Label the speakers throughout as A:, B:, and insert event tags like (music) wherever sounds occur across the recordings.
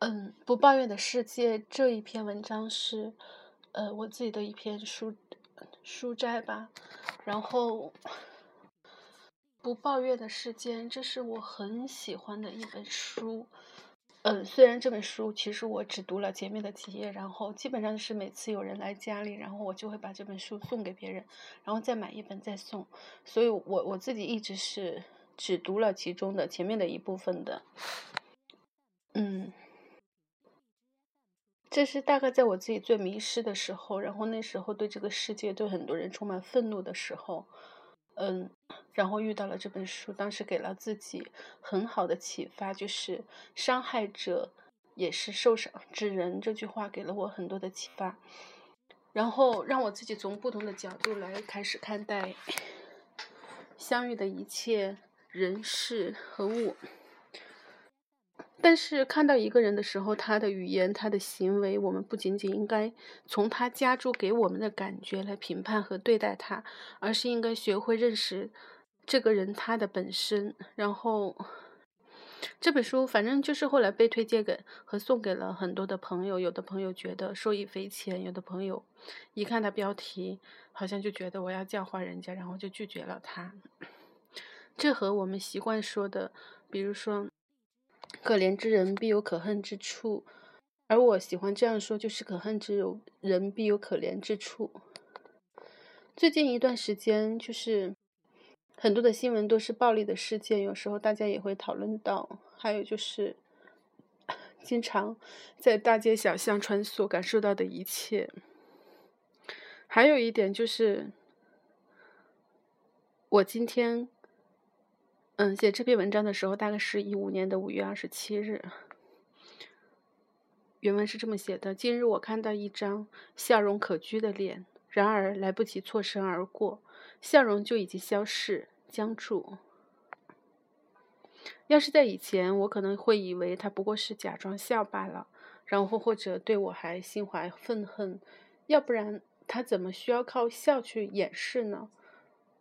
A: 嗯，不抱怨的世界这一篇文章是，呃，我自己的一篇书书摘吧。然后，不抱怨的世界，这是我很喜欢的一本书。嗯，虽然这本书其实我只读了前面的几页，然后基本上是每次有人来家里，然后我就会把这本书送给别人，然后再买一本再送。所以我我自己一直是只读了其中的前面的一部分的。嗯。这是大概在我自己最迷失的时候，然后那时候对这个世界、对很多人充满愤怒的时候，嗯，然后遇到了这本书，当时给了自己很好的启发，就是“伤害者也是受伤之人”这句话给了我很多的启发，然后让我自己从不同的角度来开始看待相遇的一切人事和物。但是看到一个人的时候，他的语言、他的行为，我们不仅仅应该从他加诸给我们的感觉来评判和对待他，而是应该学会认识这个人他的本身。然后这本书反正就是后来被推荐给和送给了很多的朋友，有的朋友觉得受益匪浅，有的朋友一看他标题，好像就觉得我要教化人家，然后就拒绝了他。这和我们习惯说的，比如说。可怜之人必有可恨之处，而我喜欢这样说，就是可恨之人必有可怜之处。最近一段时间，就是很多的新闻都是暴力的事件，有时候大家也会讨论到，还有就是 (laughs) 经常在大街小巷穿梭感受到的一切。还有一点就是，我今天。嗯，写这篇文章的时候，大概是一五年的五月二十七日。原文是这么写的：今日我看到一张笑容可掬的脸，然而来不及错身而过，笑容就已经消逝僵住。要是在以前，我可能会以为他不过是假装笑罢了，然后或者对我还心怀愤恨，要不然他怎么需要靠笑去掩饰呢？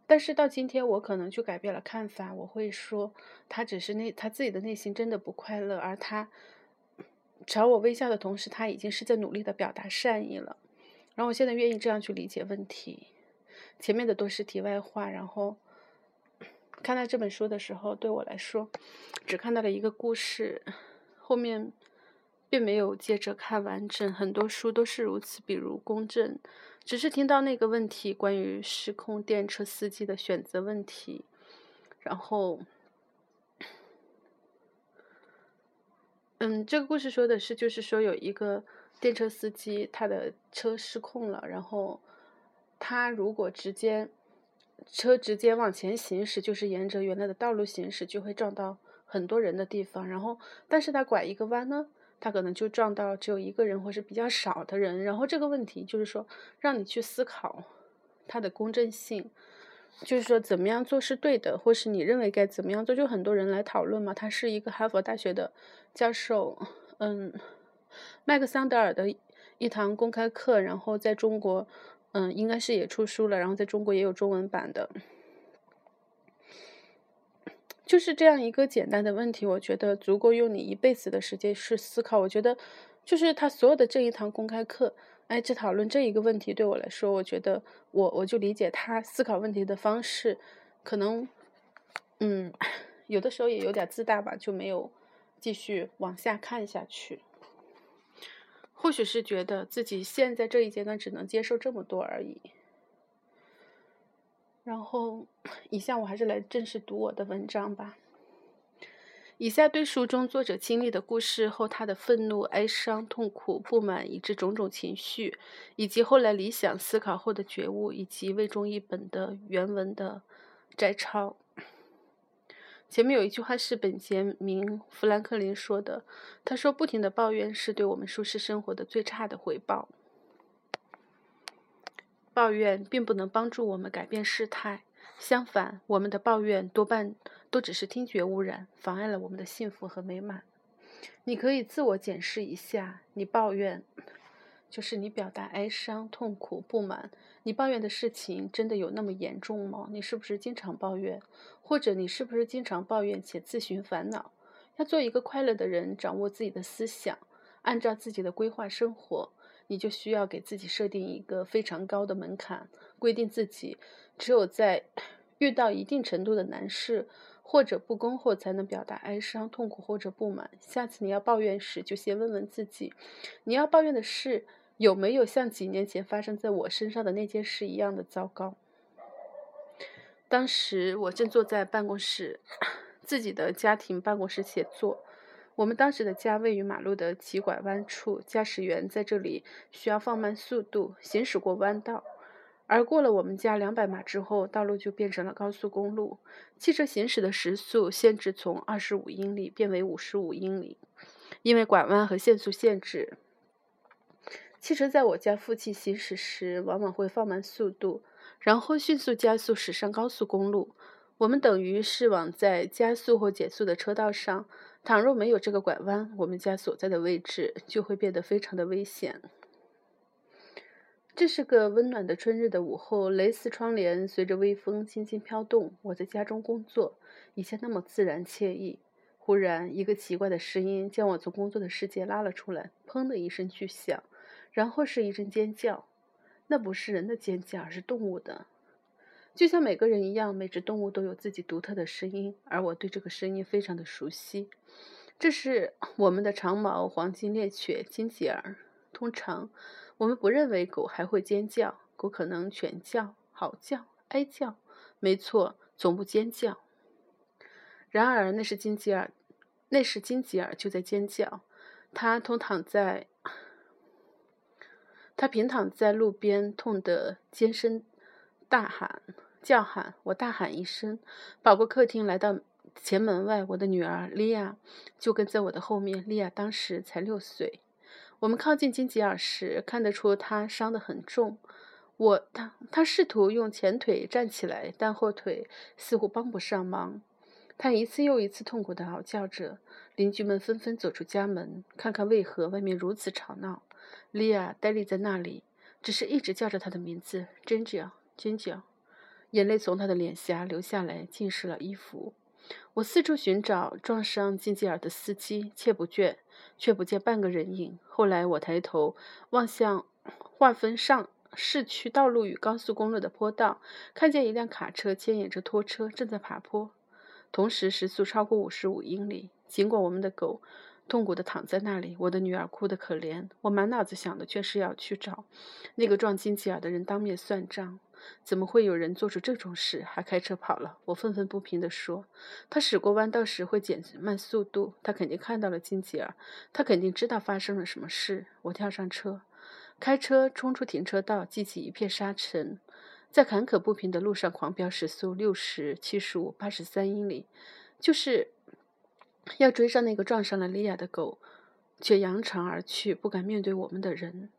A: 但是到今天，我可能就改变了看法。我会说，他只是内他自己的内心真的不快乐，而他朝我微笑的同时，他已经是在努力的表达善意了。然后我现在愿意这样去理解问题。前面的都是题外话。然后看到这本书的时候，对我来说，只看到了一个故事，后面并没有接着看完整。很多书都是如此，比如公正。只是听到那个问题，关于失控电车司机的选择问题，然后，嗯，这个故事说的是，就是说有一个电车司机，他的车失控了，然后他如果直接车直接往前行驶，就是沿着原来的道路行驶，就会撞到很多人的地方，然后，但是他拐一个弯呢？他可能就撞到只有一个人或是比较少的人，然后这个问题就是说，让你去思考它的公正性，就是说怎么样做是对的，或是你认为该怎么样做，就很多人来讨论嘛。他是一个哈佛大学的教授，嗯，麦克桑德尔的一堂公开课，然后在中国，嗯，应该是也出书了，然后在中国也有中文版的。就是这样一个简单的问题，我觉得足够用你一辈子的时间去思考。我觉得，就是他所有的这一堂公开课，哎，只讨论这一个问题，对我来说，我觉得我我就理解他思考问题的方式，可能，嗯，有的时候也有点自大吧，就没有继续往下看下去。或许是觉得自己现在这一阶段只能接受这么多而已。然后，以下我还是来正式读我的文章吧。以下对书中作者经历的故事后，他的愤怒、哀伤、痛苦、不满，以及种种情绪，以及后来理想思考后的觉悟，以及未中译本的原文的摘抄。前面有一句话是本杰明·富兰克林说的，他说：“不停的抱怨是对我们舒适生活的最差的回报。”抱怨并不能帮助我们改变事态，相反，我们的抱怨多半都只是听觉污染，妨碍了我们的幸福和美满。你可以自我检视一下，你抱怨，就是你表达哀伤、痛苦、不满。你抱怨的事情真的有那么严重吗？你是不是经常抱怨？或者你是不是经常抱怨且自寻烦恼？要做一个快乐的人，掌握自己的思想，按照自己的规划生活，你就需要给自己设定一个非常高的门槛，规定自己只有在遇到一定程度的难事或者不公后，才能表达哀伤、痛苦或者不满。下次你要抱怨时，就先问问自己，你要抱怨的事有没有像几年前发生在我身上的那件事一样的糟糕。当时我正坐在办公室。(coughs) 自己的家庭办公室写作。我们当时的家位于马路的急拐弯处，驾驶员在这里需要放慢速度行驶过弯道。而过了我们家两百码之后，道路就变成了高速公路。汽车行驶的时速限制从二十五英里变为五十五英里，因为拐弯和限速限制。汽车在我家附近行驶时，往往会放慢速度，然后迅速加速驶上高速公路。我们等于是往在加速或减速的车道上。倘若没有这个拐弯，我们家所在的位置就会变得非常的危险。这是个温暖的春日的午后，蕾丝窗帘随着微风轻轻飘动。我在家中工作，以前那么自然惬意。忽然，一个奇怪的声音将我从工作的世界拉了出来，砰的一声巨响，然后是一阵尖叫。那不是人的尖叫，而是动物的。就像每个人一样，每只动物都有自己独特的声音，而我对这个声音非常的熟悉。这是我们的长毛黄金猎犬金吉尔。通常，我们不认为狗还会尖叫，狗可能犬叫、嚎叫、哀叫，没错，从不尖叫。然而，那是金吉尔，那是金吉尔就在尖叫。他通躺在，他平躺在路边，痛得尖声大喊。叫喊！我大喊一声，跑过客厅，来到前门外。我的女儿莉亚就跟在我的后面。莉亚当时才六岁。我们靠近金吉尔时，看得出他伤得很重。我他他试图用前腿站起来，但后腿似乎帮不上忙。他一次又一次痛苦地嚎叫着。邻居们纷纷走出家门，看看为何外面如此吵闹。莉亚呆立在那里，只是一直叫着他的名字：“Ginger，Ginger。”眼泪从他的脸颊流下来，浸湿了衣服。我四处寻找撞伤金吉尔的司机，却不倦，却不见半个人影。后来我抬头望向划分上市区道路与高速公路的坡道，看见一辆卡车牵引着拖车正在爬坡，同时时速超过五十五英里。尽管我们的狗痛苦地躺在那里，我的女儿哭得可怜，我满脑子想的却是要去找那个撞金吉尔的人当面算账。怎么会有人做出这种事，还开车跑了？我愤愤不平地说：“他驶过弯道时会减慢速度，他肯定看到了金吉尔，他肯定知道发生了什么事。”我跳上车，开车冲出停车道，激起一片沙尘，在坎坷不平的路上狂飙时速六十七十五、八十三英里，就是要追上那个撞上了莉亚的狗，却扬长而去，不敢面对我们的人。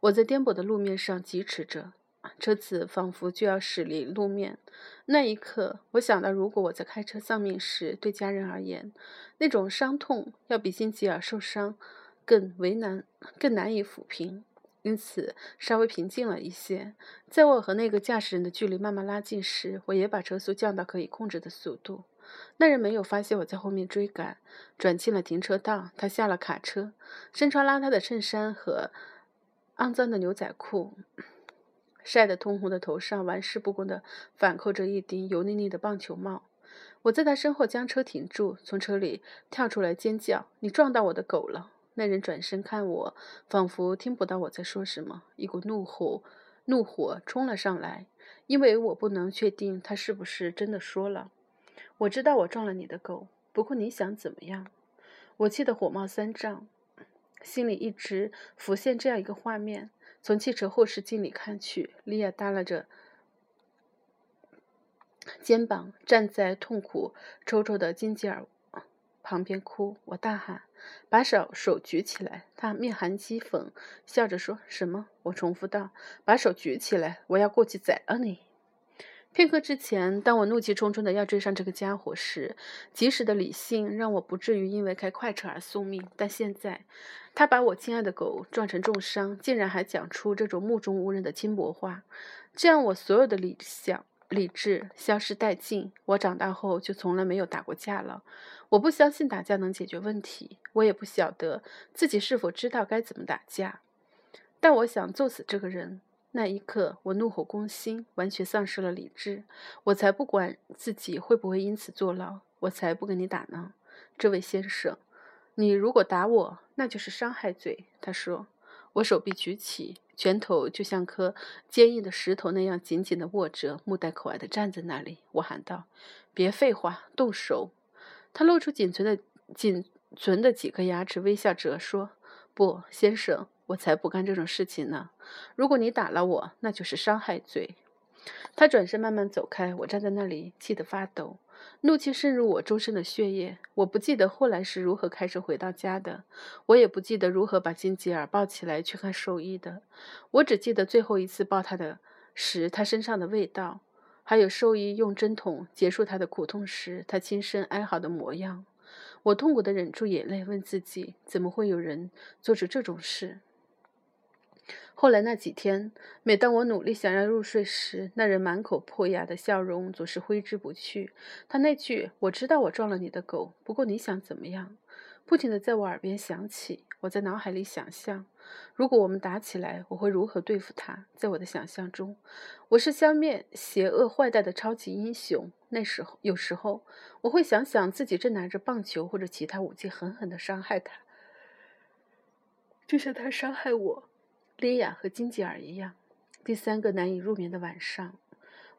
A: 我在颠簸的路面上疾驰着。车子仿佛就要驶离路面，那一刻，我想到，如果我在开车丧命时，对家人而言，那种伤痛要比辛吉尔受伤更为难、更难以抚平。因此，稍微平静了一些。在我和那个驾驶人的距离慢慢拉近时，我也把车速降到可以控制的速度。那人没有发现我在后面追赶，转进了停车道。他下了卡车，身穿邋遢的衬衫和肮脏的牛仔裤。晒得通红的头上，玩世不恭地反扣着一顶油腻腻的棒球帽。我在他身后将车停住，从车里跳出来尖叫：“你撞到我的狗了！”那人转身看我，仿佛听不到我在说什么。一股怒火，怒火冲了上来，因为我不能确定他是不是真的说了。我知道我撞了你的狗，不过你想怎么样？我气得火冒三丈，心里一直浮现这样一个画面。从汽车后视镜里看去，莉亚耷拉着肩膀，站在痛苦抽抽的金吉尔旁边哭。我大喊：“把手手举起来！”他面含讥讽，笑着说：“什么？”我重复道：“把手举起来！我要过去宰了你。”片刻之前，当我怒气冲冲的要追上这个家伙时，及时的理性让我不至于因为开快车而送命。但现在，他把我亲爱的狗撞成重伤，竟然还讲出这种目中无人的轻薄话，这样我所有的理想理智消失殆尽。我长大后就从来没有打过架了。我不相信打架能解决问题，我也不晓得自己是否知道该怎么打架。但我想揍死这个人。那一刻，我怒火攻心，完全丧失了理智。我才不管自己会不会因此坐牢，我才不跟你打呢，这位先生。你如果打我，那就是伤害罪。他说。我手臂举起，拳头就像颗坚硬的石头那样紧紧地握着，目瞪口呆地站在那里。我喊道：“别废话，动手！”他露出仅存的仅存的几颗牙齿，微笑着说：“不，先生，我才不干这种事情呢。如果你打了我，那就是伤害罪。”他转身慢慢走开，我站在那里，气得发抖。怒气渗入我周身的血液。我不记得后来是如何开车回到家的，我也不记得如何把金吉尔抱起来去看兽医的。我只记得最后一次抱他的时，他身上的味道，还有兽医用针筒结束他的苦痛时，他轻声哀嚎的模样。我痛苦地忍住眼泪，问自己：怎么会有人做出这种事？后来那几天，每当我努力想要入睡时，那人满口破牙的笑容总是挥之不去。他那句“我知道我撞了你的狗，不过你想怎么样”，不停的在我耳边响起。我在脑海里想象，如果我们打起来，我会如何对付他。在我的想象中，我是消灭邪恶坏蛋的超级英雄。那时候，有时候我会想想自己正拿着棒球或者其他武器狠狠地伤害他，就像他伤害我。莉亚和金吉尔一样。第三个难以入眠的晚上，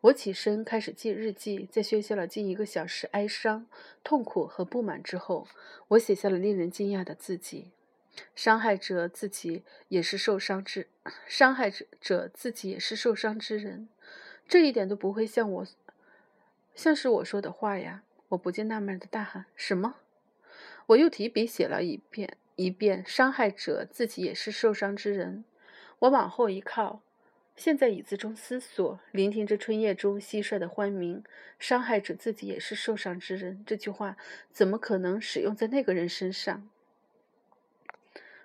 A: 我起身开始记日记。在学习了近一个小时哀伤、痛苦和不满之后，我写下了令人惊讶的字迹：伤害者自己也是受伤之，伤害者自己也是受伤之人。这一点都不会像我，像是我说的话呀！我不禁纳闷的大喊：“什么？”我又提笔写了一遍一遍：“伤害者自己也是受伤之人。”我往后一靠，陷在椅子中思索，聆听着春夜中蟋蟀的欢鸣。伤害者自己也是受伤之人，这句话怎么可能使用在那个人身上？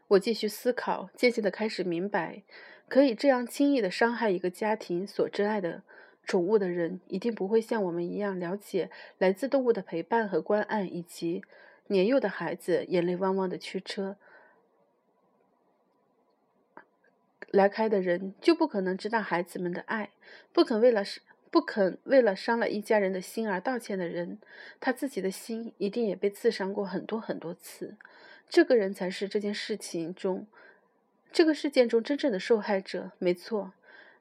A: 我继续思考，渐渐的开始明白，可以这样轻易的伤害一个家庭所珍爱的宠物的人，一定不会像我们一样了解来自动物的陪伴和关爱，以及年幼的孩子眼泪汪汪的驱车。来开的人就不可能知道孩子们的爱，不肯为了不肯为了伤了一家人的心而道歉的人，他自己的心一定也被刺伤过很多很多次。这个人才是这件事情中，这个事件中真正的受害者。没错，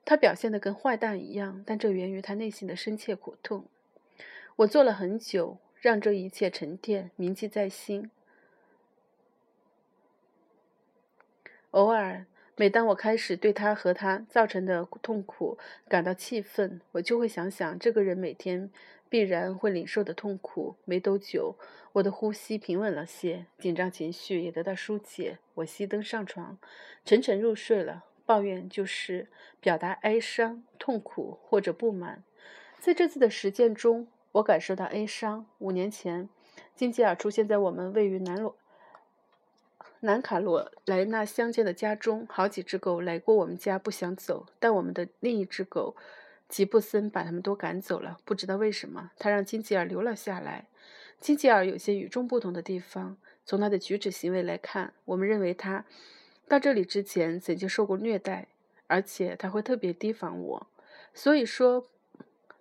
A: 他表现得跟坏蛋一样，但这源于他内心的深切苦痛。我做了很久，让这一切沉淀，铭记在心。偶尔。每当我开始对他和他造成的痛苦感到气愤，我就会想想这个人每天必然会领受的痛苦。没多久，我的呼吸平稳了些，紧张情绪也得到疏解。我熄灯上床，沉沉入睡了。抱怨就是表达哀伤、痛苦或者不满。在这次的实践中，我感受到哀伤。五年前，金吉尔出现在我们位于南罗。南卡罗莱纳乡间的家中，好几只狗来过我们家，不想走，但我们的另一只狗吉布森把它们都赶走了。不知道为什么，他让金吉尔留了下来。金吉尔有些与众不同的地方，从他的举止行为来看，我们认为他到这里之前曾经受过虐待，而且他会特别提防我。所以说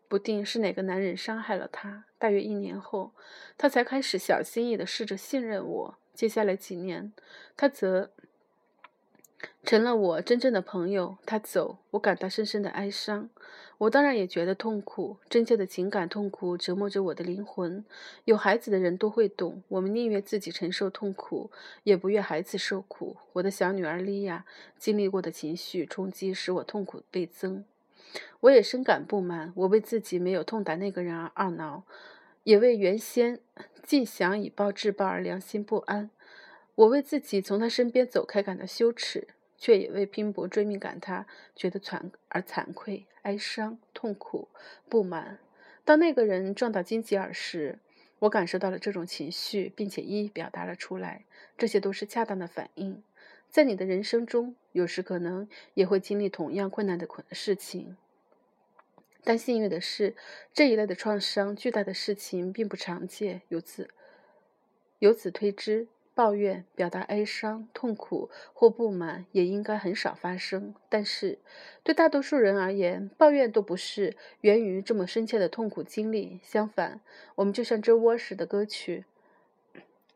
A: 不定是哪个男人伤害了他。大约一年后，他才开始小心翼翼地试着信任我。接下来几年，他则成了我真正的朋友。他走，我感到深深的哀伤。我当然也觉得痛苦，真切的情感痛苦折磨着我的灵魂。有孩子的人都会懂，我们宁愿自己承受痛苦，也不愿孩子受苦。我的小女儿莉亚经历过的情绪冲击使我痛苦倍增。我也深感不满，我为自己没有痛打那个人而懊恼。也为原先尽想以暴制暴而良心不安，我为自己从他身边走开感到羞耻，却也为拼搏追命赶他觉得惭而惭愧、哀伤、痛苦、不满。当那个人撞到金吉尔时，我感受到了这种情绪，并且一一表达了出来。这些都是恰当的反应。在你的人生中，有时可能也会经历同样困难的困事情。但幸运的是，这一类的创伤巨大的事情并不常见。由此，由此推知，抱怨、表达哀伤、痛苦或不满也应该很少发生。但是，对大多数人而言，抱怨都不是源于这么深切的痛苦经历。相反，我们就像这窝似的歌曲，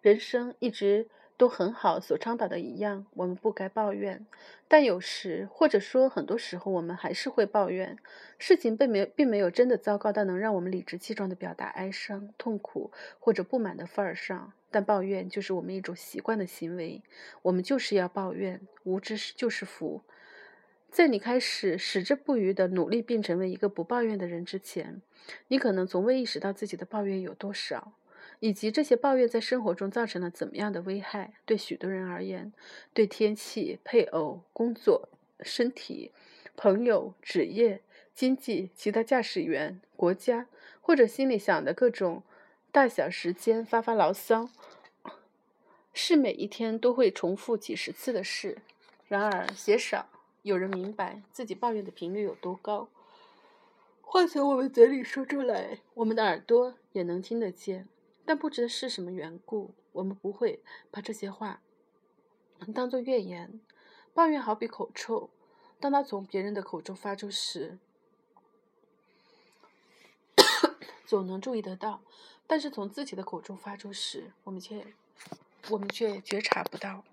A: 人生一直。都很好，所倡导的一样，我们不该抱怨。但有时，或者说很多时候，我们还是会抱怨。事情并没并没有真的糟糕到能让我们理直气壮地表达哀伤、痛苦或者不满的份儿上。但抱怨就是我们一种习惯的行为，我们就是要抱怨。无知就是福。在你开始矢志不渝地努力并成为一个不抱怨的人之前，你可能从未意识到自己的抱怨有多少。以及这些抱怨在生活中造成了怎么样的危害？对许多人而言，对天气、配偶、工作、身体、朋友、职业、经济、其他驾驶员、国家，或者心里想的各种大小时间发发牢骚，是每一天都会重复几十次的事。然而，鲜少有人明白自己抱怨的频率有多高。话从我们嘴里说出来，我们的耳朵也能听得见。但不知是什么缘故，我们不会把这些话当作怨言。抱怨好比口臭，当他从别人的口中发出时，(coughs) 总能注意得到；但是从自己的口中发出时，我们却我们却觉察不到。